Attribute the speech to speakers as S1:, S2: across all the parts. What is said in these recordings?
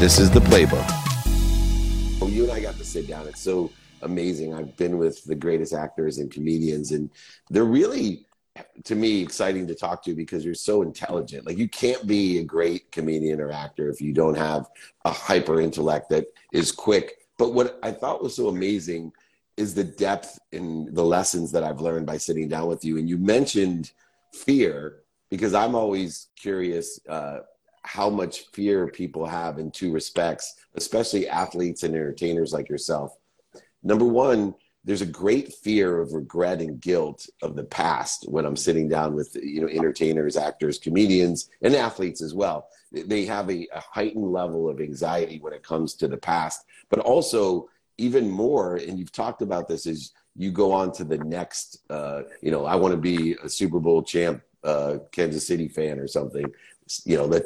S1: This is the playbook.
S2: Well, you and I got to sit down. It's so amazing. I've been with the greatest actors and comedians, and they're really, to me, exciting to talk to because you're so intelligent. Like, you can't be a great comedian or actor if you don't have a hyper intellect that is quick. But what I thought was so amazing is the depth in the lessons that I've learned by sitting down with you. And you mentioned fear because I'm always curious uh, how much fear people have in two respects, especially athletes and entertainers like yourself. Number one, there's a great fear of regret and guilt of the past when I'm sitting down with you know entertainers, actors, comedians, and athletes as well. They have a, a heightened level of anxiety when it comes to the past, but also even more. And you've talked about this is you go on to the next. Uh, you know, I want to be a Super Bowl champ, uh, Kansas City fan or something. You know that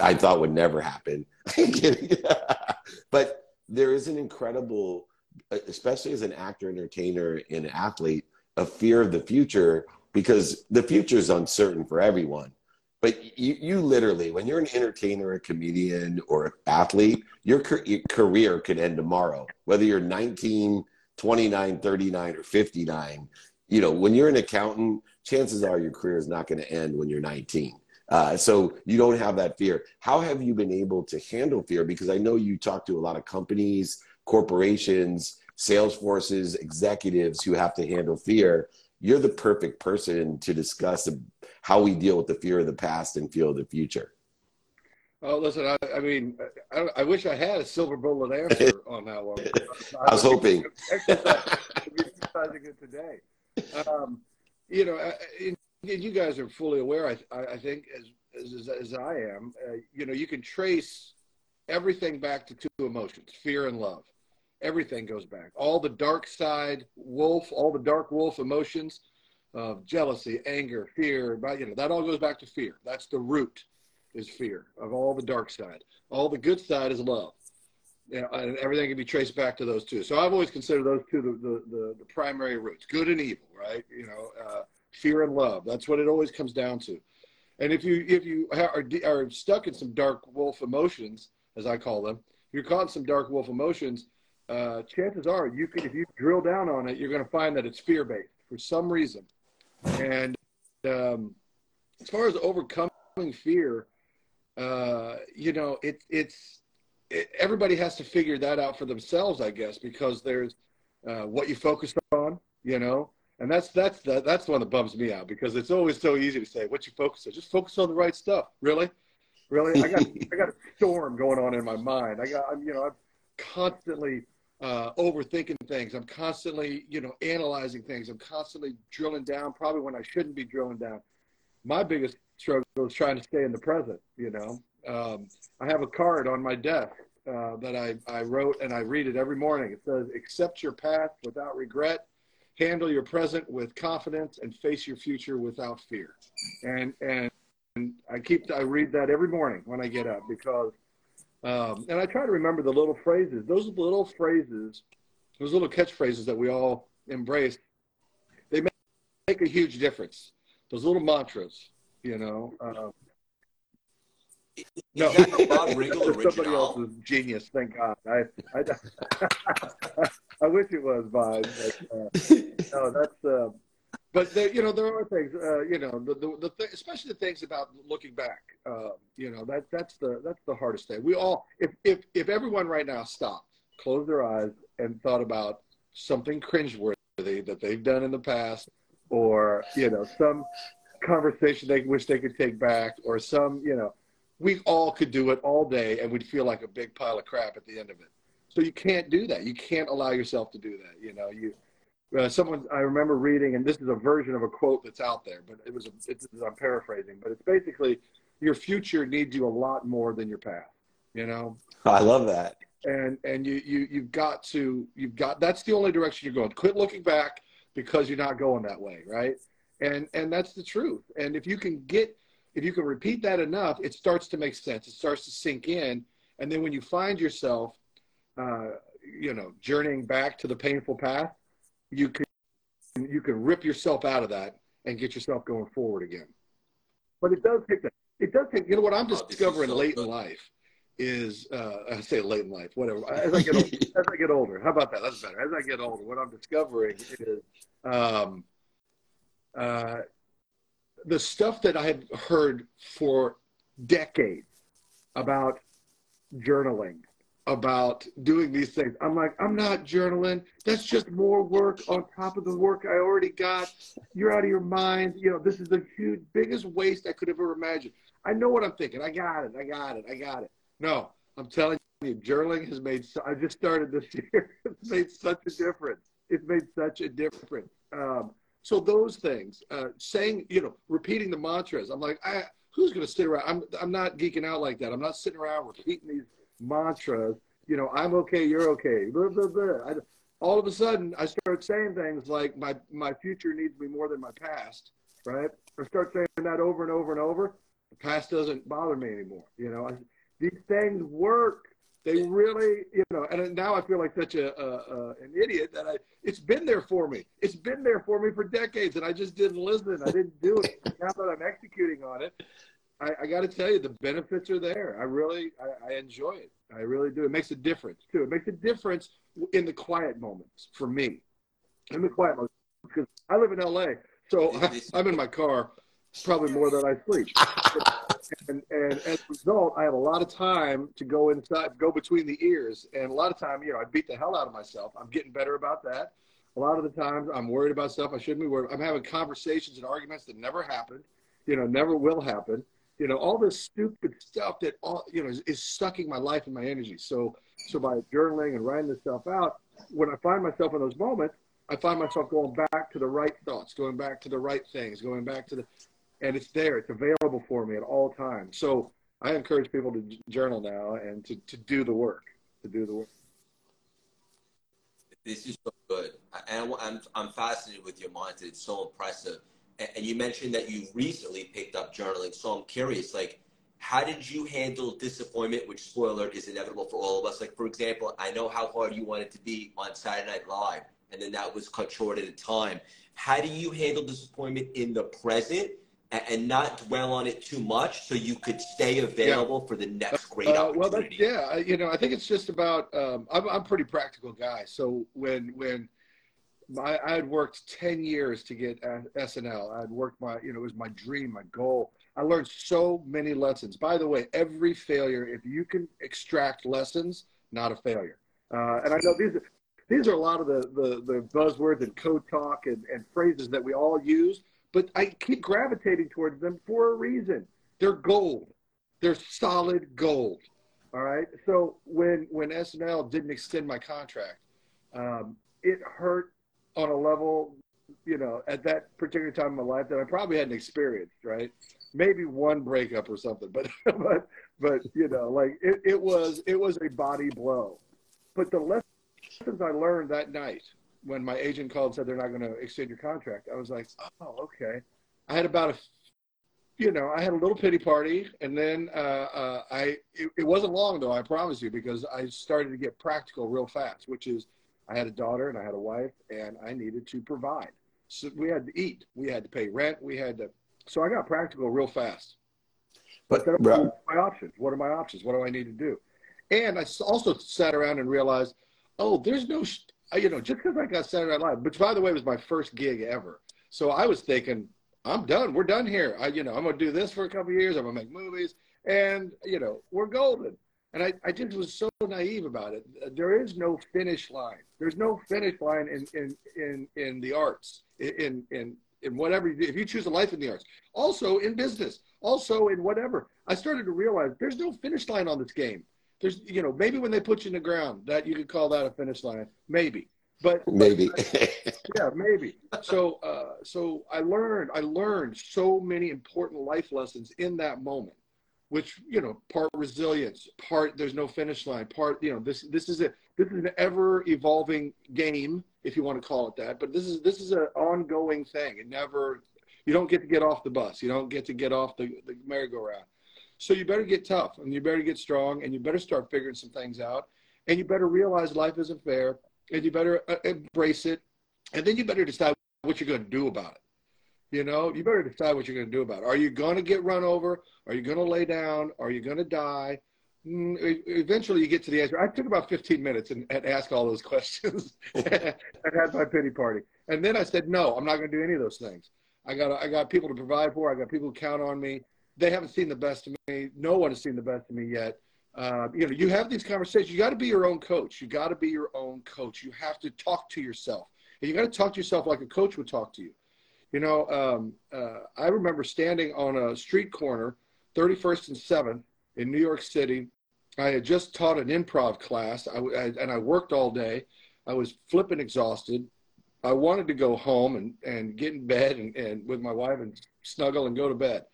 S2: I thought would never happen. but there is an incredible especially as an actor, entertainer, and athlete, a fear of the future because the future is uncertain for everyone. But you, you literally, when you're an entertainer, a comedian, or an athlete, your, your career could end tomorrow. Whether you're 19, 29, 39, or 59, you know, when you're an accountant, chances are your career is not going to end when you're 19. Uh, so you don't have that fear. How have you been able to handle fear? Because I know you talk to a lot of companies, corporations, sales forces, executives who have to handle fear, you're the perfect person to discuss how we deal with the fear of the past and fear of the future.
S3: Oh, listen, I, I mean, I, I, wish I had a silver bullet answer on that one.
S2: I, I was hoping.
S3: Exercising it today. Um, you know, you guys are fully aware, I, I think, as, as, as I am, uh, you know, you can trace everything back to two emotions fear and love everything goes back. All the dark side wolf, all the dark wolf emotions of jealousy, anger, fear, you know, that all goes back to fear. That's the root is fear of all the dark side. All the good side is love. You know, and everything can be traced back to those two. So I've always considered those two the, the, the, the primary roots, good and evil, right? You know, uh, fear and love. That's what it always comes down to. And if you if you are, are stuck in some dark wolf emotions, as I call them, you're caught in some dark wolf emotions, uh, chances are you can, if you drill down on it, you're going to find that it's fear based for some reason. And um, as far as overcoming fear, uh, you know, it, it's it, everybody has to figure that out for themselves, I guess, because there's uh, what you focus on, you know, and that's that's the, that's the one that bums me out because it's always so easy to say what you focus on. Just focus on the right stuff. Really, really, I got I got a storm going on in my mind. I got I'm you know I'm constantly uh, overthinking things. I'm constantly, you know, analyzing things. I'm constantly drilling down, probably when I shouldn't be drilling down. My biggest struggle is trying to stay in the present. You know, um, I have a card on my desk uh, that I, I wrote and I read it every morning. It says, "Accept your path without regret, handle your present with confidence, and face your future without fear." And and, and I keep I read that every morning when I get up because um, and I try to remember the little phrases. Those little phrases, those little catchphrases that we all embrace, they make, a huge difference. Those little mantras, you know. Um, no, Bob Riggle somebody else's genius. Thank God. I I, I wish it was Bob. But, uh, no, that's. Uh, but there, you know, there are things, uh, you know, the, the, the th- especially the things about looking back. Uh, you know, that that's the that's the hardest thing. We all, if if if everyone right now stopped, closed their eyes, and thought about something cringeworthy that they've done in the past, or you know, some conversation they wish they could take back, or some, you know, we all could do it all day, and we'd feel like a big pile of crap at the end of it. So you can't do that. You can't allow yourself to do that. You know, you uh, someone I remember reading, and this is a version of a quote that's out there, but it was a, it's, I'm paraphrasing, but it's basically your future needs you a lot more than your past. You know.
S2: I love that.
S3: And and you you you've got to you've got that's the only direction you're going. Quit looking back because you're not going that way, right? And and that's the truth. And if you can get if you can repeat that enough, it starts to make sense. It starts to sink in, and then when you find yourself, uh, you know, journeying back to the painful path you can you can rip yourself out of that and get yourself going forward again. But it does take that. It does take. You know what I'm just discovering late in life is uh, I say late in life, whatever. As I get older, as I get older, how about that? That's better. As I get older, what I'm discovering is um, uh, the stuff that I had heard for decades about journaling, about doing these things. I'm like, I'm not journaling. That's just more work on top of the work I already got. You're out of your mind. You know, this is the huge, biggest waste I could ever imagined. I know what I'm thinking. I got it. I got it. I got it. No, I'm telling you, journaling has made. I just started this year. It's made such a difference. It's made such a difference. Um, so those things, uh, saying, you know, repeating the mantras. I'm like, I, who's going to sit around? I'm, I'm not geeking out like that. I'm not sitting around repeating these mantras. You know, I'm okay, you're okay. Blah, blah, blah. I, all of a sudden, I start saying things like, my, my future needs me more than my past, right? I start saying that over and over and over. The past doesn't bother me anymore. You know, I, these things work. They really, you know, and now I feel like such a, a, a, an idiot that I. It's been there for me. It's been there for me for decades, and I just didn't listen. I didn't do it. now that I'm executing on it, I, I got to tell you, the benefits are there. I really, I, I enjoy it. I really do. It makes a difference too. It makes a difference in the quiet moments for me. In the quiet moments, because I live in LA, so I, I'm in my car probably more than I sleep. and, and as a result, I have a lot of time to go inside, go between the ears, and a lot of time, you know, I beat the hell out of myself. I'm getting better about that. A lot of the times, I'm worried about stuff I shouldn't be worried. I'm having conversations and arguments that never happened, you know, never will happen. You know, all this stupid stuff that all you know is, is sucking my life and my energy. So, so by journaling and writing this stuff out, when I find myself in those moments, I find myself going back to the right thoughts, going back to the right things, going back to the and it's there. It's available for me at all times. So I encourage people to journal now and to, to do the work, to do the work.
S1: This is so good. And I'm, I'm fascinated with your mindset. It's so impressive. And you mentioned that you recently picked up journaling. So I'm curious, like, how did you handle disappointment, which spoiler is inevitable for all of us? Like, for example, I know how hard you wanted to be on Saturday Night Live, and then that was cut short at a time. How do you handle disappointment in the present and not dwell on it too much so you could stay available yeah. for the next great uh, opportunity.
S3: Well, yeah, you know, I think it's just about, um, I'm, I'm a pretty practical guy. So when, when I, I had worked 10 years to get SNL, I had worked my, you know, it was my dream, my goal. I learned so many lessons. By the way, every failure, if you can extract lessons, not a failure. Uh, and I know these, these are a lot of the, the, the buzzwords and code talk and, and phrases that we all use but I keep gravitating towards them for a reason. They're gold. They're solid gold. All right. So when when SNL didn't extend my contract, um, it hurt on a level, you know, at that particular time in my life that I probably hadn't experienced. Right. Maybe one breakup or something, but but but you know, like it, it was it was a body blow. But the lessons I learned that night when my agent called and said they're not going to extend your contract, I was like, oh, okay. I had about a, you know, I had a little pity party, and then uh, uh, I. It, it, wasn't long though, I promise you, because I started to get practical real fast. Which is, I had a daughter and I had a wife, and I needed to provide. So we had to eat, we had to pay rent, we had to. So I got practical real fast. But what are my options? What are my options? What do I need to do? And I also sat around and realized, oh, there's no you know, just because I got Saturday Night Live, which by the way was my first gig ever. So I was thinking, I'm done. We're done here. I, you know, I'm gonna do this for a couple years. I'm gonna make movies, and you know, we're golden. And I, I just was so naive about it. There is no finish line. There's no finish line in in in, in the arts. In in in whatever if you choose a life in the arts. Also in business. Also in whatever. I started to realize there's no finish line on this game there's you know maybe when they put you in the ground that you could call that a finish line. Maybe. But
S2: maybe.
S3: Yeah maybe. So uh, so i learned i learned so many important life lessons in that moment which you know part resilience part there's no finish line part you know this this is a this is an ever evolving game if you want to call it that. But this is this is an ongoing thing. It never you don't get to get off the bus. You don't get to get off the, the merry-go-round so you better get tough and you better get strong and you better start figuring some things out and you better realize life isn't fair and you better uh, embrace it and then you better decide what you're going to do about it. You know, you better decide what you're going to do about it. Are you going to get run over? Are you going to lay down? Are you going to die? mm, eventually you get to the answer. I took about 15 minutes and, and asked all those questions and had my pity party. And then I said, no, I'm not going to do any of those things. I got I got people to provide for. I got people who count on me. They haven't seen the best of me. No one has seen the best of me yet. Uh, you know, you have these conversations. You got to be your own coach. You got to be your own coach. You have to talk to yourself. And you got to talk to yourself like a coach would talk to you. You know, um, uh, I remember standing on a street corner, 31st and 7th in New York City. I had just taught an improv class, I, I, and I worked all day. I was flipping exhausted. I wanted to go home and, and get in bed and, and with my wife and snuggle and go to bed.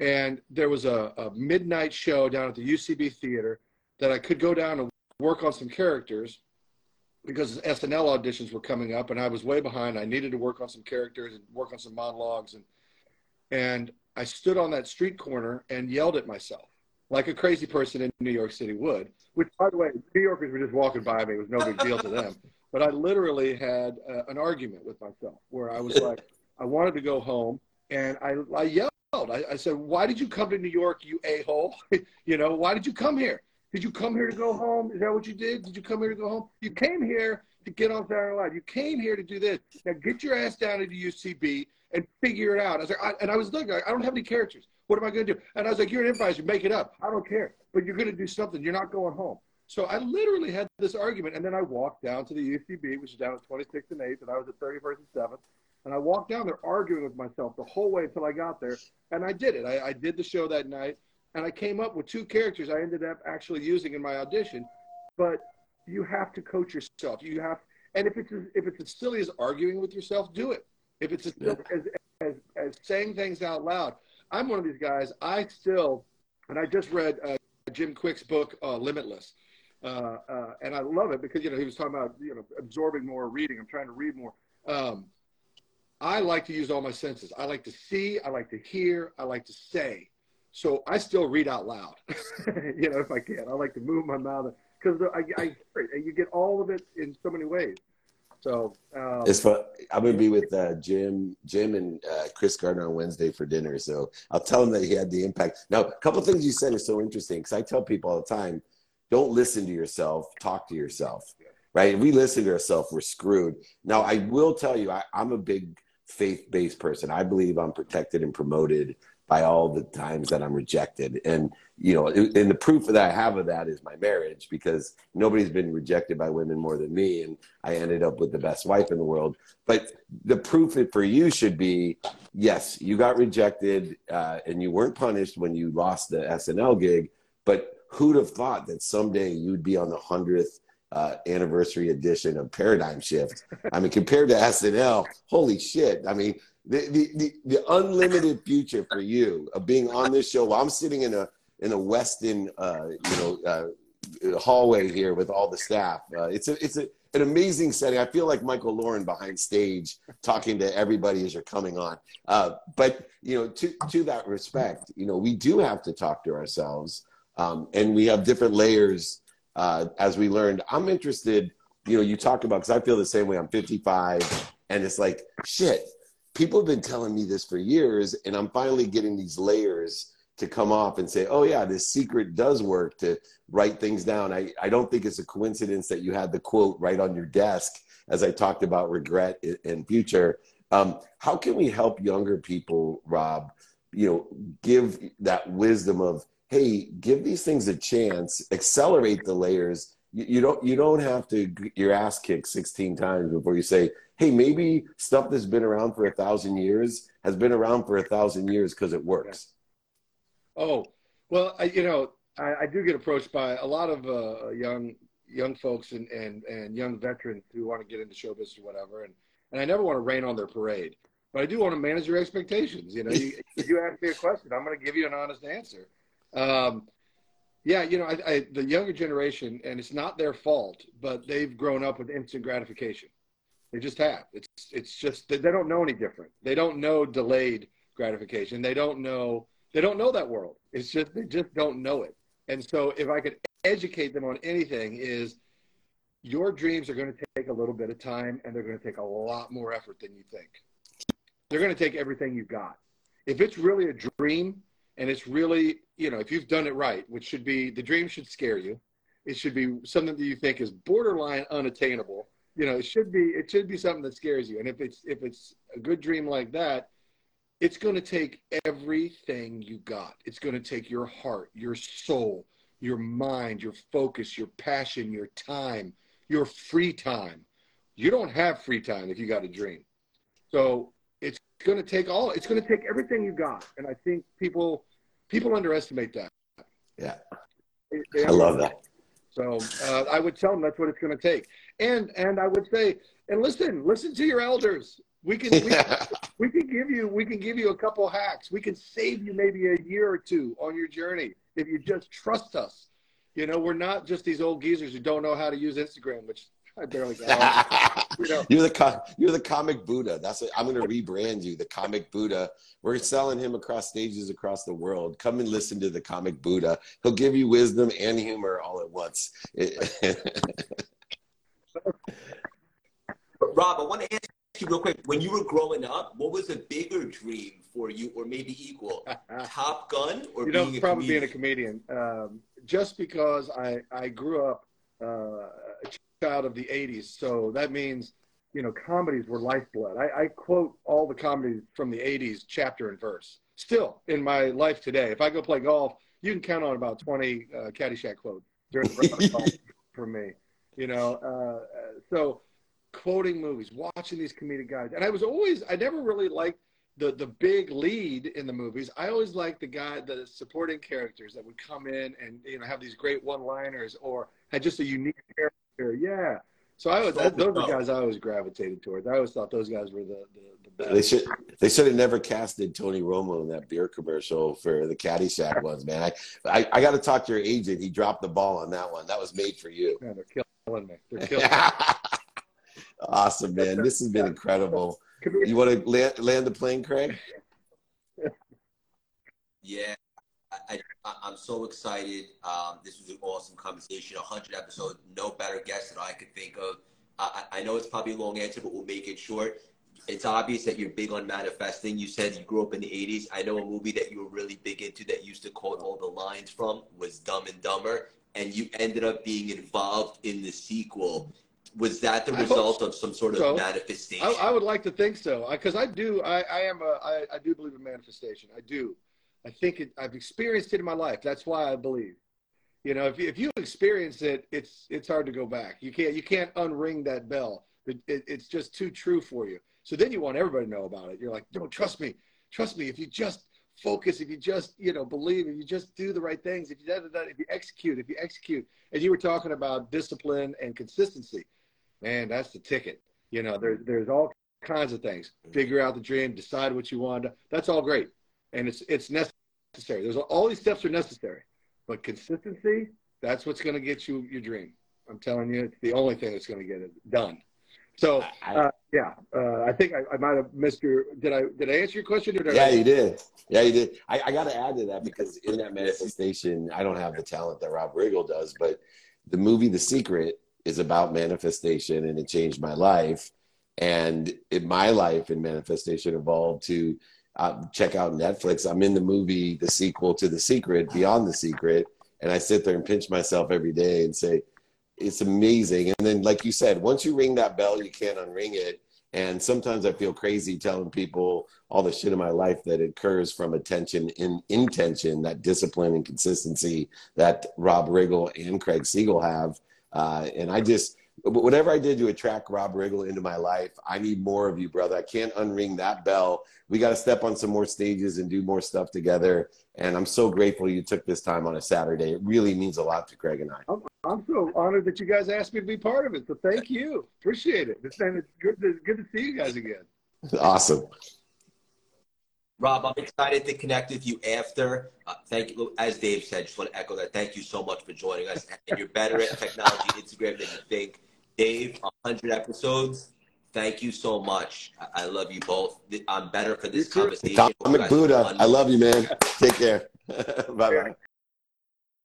S3: And there was a, a midnight show down at the UCB theater that I could go down and work on some characters because SNL auditions were coming up and I was way behind. I needed to work on some characters and work on some monologues and and I stood on that street corner and yelled at myself like a crazy person in New York City would. Which, by the way, New Yorkers were just walking by me. It was no big deal to them. But I literally had uh, an argument with myself where I was like, I wanted to go home and I, I yelled. I, I said, "Why did you come to New York, you a hole? you know, why did you come here? Did you come here to go home? Is that what you did? Did you come here to go home? You came here to get on Saturday Night Live. You came here to do this. Now get your ass down to the UCB and figure it out. I was like, I, and I was looking, I don't have any characters. What am I going to do? And I was like, you're an improviser. Make it up. I don't care. But you're going to do something. You're not going home. So I literally had this argument, and then I walked down to the UCB, which is down at 26th and 8th, and I was at 31st and 7th. And I walked down there arguing with myself the whole way until I got there, and I did it. I, I did the show that night and I came up with two characters I ended up actually using in my audition. But you have to coach yourself. You have, and if it's as, if it's as silly as arguing with yourself, do it. If it's as, yeah. as, as, as saying things out loud, I'm one of these guys. I still, and I just read uh, Jim Kwik's book uh, Limitless, uh, uh, and I love it because you know he was talking about you know absorbing more, reading. I'm trying to read more. Um, I like to use all my senses. I like to see. I like to hear. I like to say. So I still read out loud, you know, if I can. I like to move my mouth because I, I, you get all of it in so many ways. So um,
S2: it's fun. I'm gonna be with uh, Jim, Jim, and uh, Chris Gardner on Wednesday for dinner. So I'll tell him that he had the impact. Now, a couple things you said are so interesting because I tell people all the time, don't listen to yourself, talk to yourself. Right? If we listen to ourselves, we're screwed. Now, I will tell you, I, I'm a big faith-based person. I believe I'm protected and promoted by all the times that I'm rejected. And, you know, and the proof that I have of that is my marriage because nobody's been rejected by women more than me. And I ended up with the best wife in the world. But the proof for you should be yes, you got rejected uh, and you weren't punished when you lost the SNL gig. But who'd have thought that someday you'd be on the 100th uh, anniversary edition of Paradigm Shift. I mean, compared to SNL, holy shit. I mean, the, the, the, the, unlimited future for you of being on this show while I'm sitting in a in a Westin uh, you know uh, hallway here with all the staff. Uh, it's a it's a, an amazing setting. I feel like Michael Lauren behind stage talking to everybody as you're coming on. Uh, but you know, to to that respect, you know, we do have to talk to ourselves, um, and we have different layers uh, as we learned. I'm interested. You know, you talk about because I feel the same way. I'm 55, and it's like shit people have been telling me this for years, and I'm finally getting these layers to come off and say, oh, yeah, this secret does work to write things down. I, I don't think it's a coincidence that you had the quote right on your desk as I talked about regret and future. Um, how can we help younger people, Rob, you know, give that wisdom of, hey, give these things a chance, accelerate the layers. You, you don't you don't have to get your ass kicked 16 times before you say, hey, maybe stuff that's been around for a thousand years has been around for a thousand years because it works.
S3: Oh, well, I, you know, I, I, do get approached by a lot of uh, young young folks and, and, and young veterans who want to get into show business or whatever. And, and I never want to rain on their parade, but I do want to manage your expectations. You know, you, you ask me a question, I'm going to give you an honest answer. Um, yeah, you know, I, I, the younger generation, and it's not their fault, but they've grown up with instant gratification. They just have. It's it's just they don't know any different. They don't know delayed gratification. They don't know they don't know that world. It's just they just don't know it. And so if I could educate them on anything is your dreams are going to take a little bit of time and they're going to take a lot more effort than you think. They're going to take everything you've got. If it's really a dream, and it's really you know if you've done it right, which should be the dream should scare you. It should be something that you think is borderline unattainable. You know, it should be it should be something that scares you. And if it's if it's a good dream like that, it's going to take everything you got. It's going to take your heart, your soul, your mind, your focus, your passion, your time, your free time. You don't have free time if you got a dream. So going to take all. It's going to take everything you got. And I think people people underestimate that.
S2: Yeah,
S3: They- they
S2: I love that.
S3: so uh, I would tell them that's what it's going to take. And and I would say, and listen, listen to your elders. We can we, we can give you we can give you a couple hacks. We can save you maybe a year or two on your journey if you just trust us. You know, we're not just these old geezers who don't know how to use Instagram, which I barely got. you know,
S2: You're the co- you're the comic Buddha. That's what I'm going to rebrand you, the comic Buddha. We're selling him across stages across the world. Come and listen to the comic Buddha. He'll give you wisdom and humor all at once.
S1: Rob, I want to ask you real quick. When you were growing up, what was a bigger dream for you, or maybe equal? Top Gun or
S3: you know,
S1: being a
S3: probably being a
S1: comedian?
S3: comedian. Um, just because I I grew up a child of the '80s, so that means you know comedies were lifeblood. I, I quote all the comedies from the '80s, chapter and verse. Still in my life today, if I go play golf, you can count on about 20 uh, Caddyshack quotes during the round of golf for me. You know, uh, so quoting movies, watching these comedic guys, and I was always I never really liked the the big lead in the movies. I always liked the guy, the supporting characters that would come in and you know have these great one-liners or had just a unique character. Yeah. So I was that, those are the guys I always gravitated towards. I always thought those guys were the the, the
S2: they
S3: best.
S2: should they should have never casted Tony Romo in that beer commercial for the Caddyshack ones, man. I I, I got to talk to your agent. He dropped the ball on that one. That was made for you.
S3: Man, they're killing me. They're killing me.
S2: awesome, man. This has been incredible. You want to land, land the plane, Craig?
S1: Yeah, I, I, I'm so excited. Um, this was an awesome conversation. 100 episodes, no better guest that I could think of. I, I I know it's probably a long answer, but we'll make it short. It's obvious that you're big on manifesting. You said you grew up in the 80s. I know a movie that you were really big into that used to quote all the lines from was Dumb and Dumber, and you ended up being involved in the sequel. Was that the
S3: I
S1: result of some sort of
S3: so.
S1: manifestation?
S3: I, I would like to think so because I do. I, I am a. I, I do believe in manifestation. I do. I think it, I've experienced it in my life. That's why I believe. You know, if you, if you experience it, it's it's hard to go back. You can't you can't unring that bell. It, it, it's just too true for you. So then you want everybody to know about it. You're like, no, trust me, trust me. If you just focus, if you just you know believe, if you just do the right things, if you da, da, da, if you execute, if you execute, and you were talking about discipline and consistency, man, that's the ticket. You know, there, there's all kinds of things. Mm-hmm. Figure out the dream, decide what you want. That's all great, and it's it's necessary. There's all these steps are necessary, but consistency that's what's going to get you your dream. I'm telling you, it's the only thing that's going to get it done. So uh, yeah, uh, I think I, I might have missed your. Did I did I answer your question? Or did
S2: Yeah,
S3: I,
S2: you did. Yeah, you did. I, I got to add to that because in that manifestation, I don't have the talent that Rob Riggle does, but the movie The Secret is about manifestation and it changed my life. And in my life in manifestation evolved to uh, check out Netflix. I'm in the movie, the sequel to The Secret, Beyond the Secret. And I sit there and pinch myself every day and say, it's amazing. And then, like you said, once you ring that bell, you can't unring it. And sometimes I feel crazy telling people all the shit in my life that occurs from attention in intention, that discipline and consistency that Rob Riggle and Craig Siegel have. Uh, and I just, whatever I did to attract Rob Riggle into my life, I need more of you, brother. I can't unring that bell. We got to step on some more stages and do more stuff together. And I'm so grateful you took this time on a Saturday. It really means a lot to Craig and I.
S3: I'm, I'm so honored that you guys asked me to be part of it. So thank you. Appreciate it. It's, it's good to good to see you guys again.
S2: Awesome.
S1: Rob, I'm excited to connect with you after. Uh, thank you. As Dave said, just want to echo that. Thank you so much for joining us. And you're better at technology, Instagram than you think. Dave, 100 episodes. Thank you so much. I, I love you both. I'm better for this
S3: You too.
S1: conversation.
S2: Comic Buddha. I love you, man. Take care. bye bye.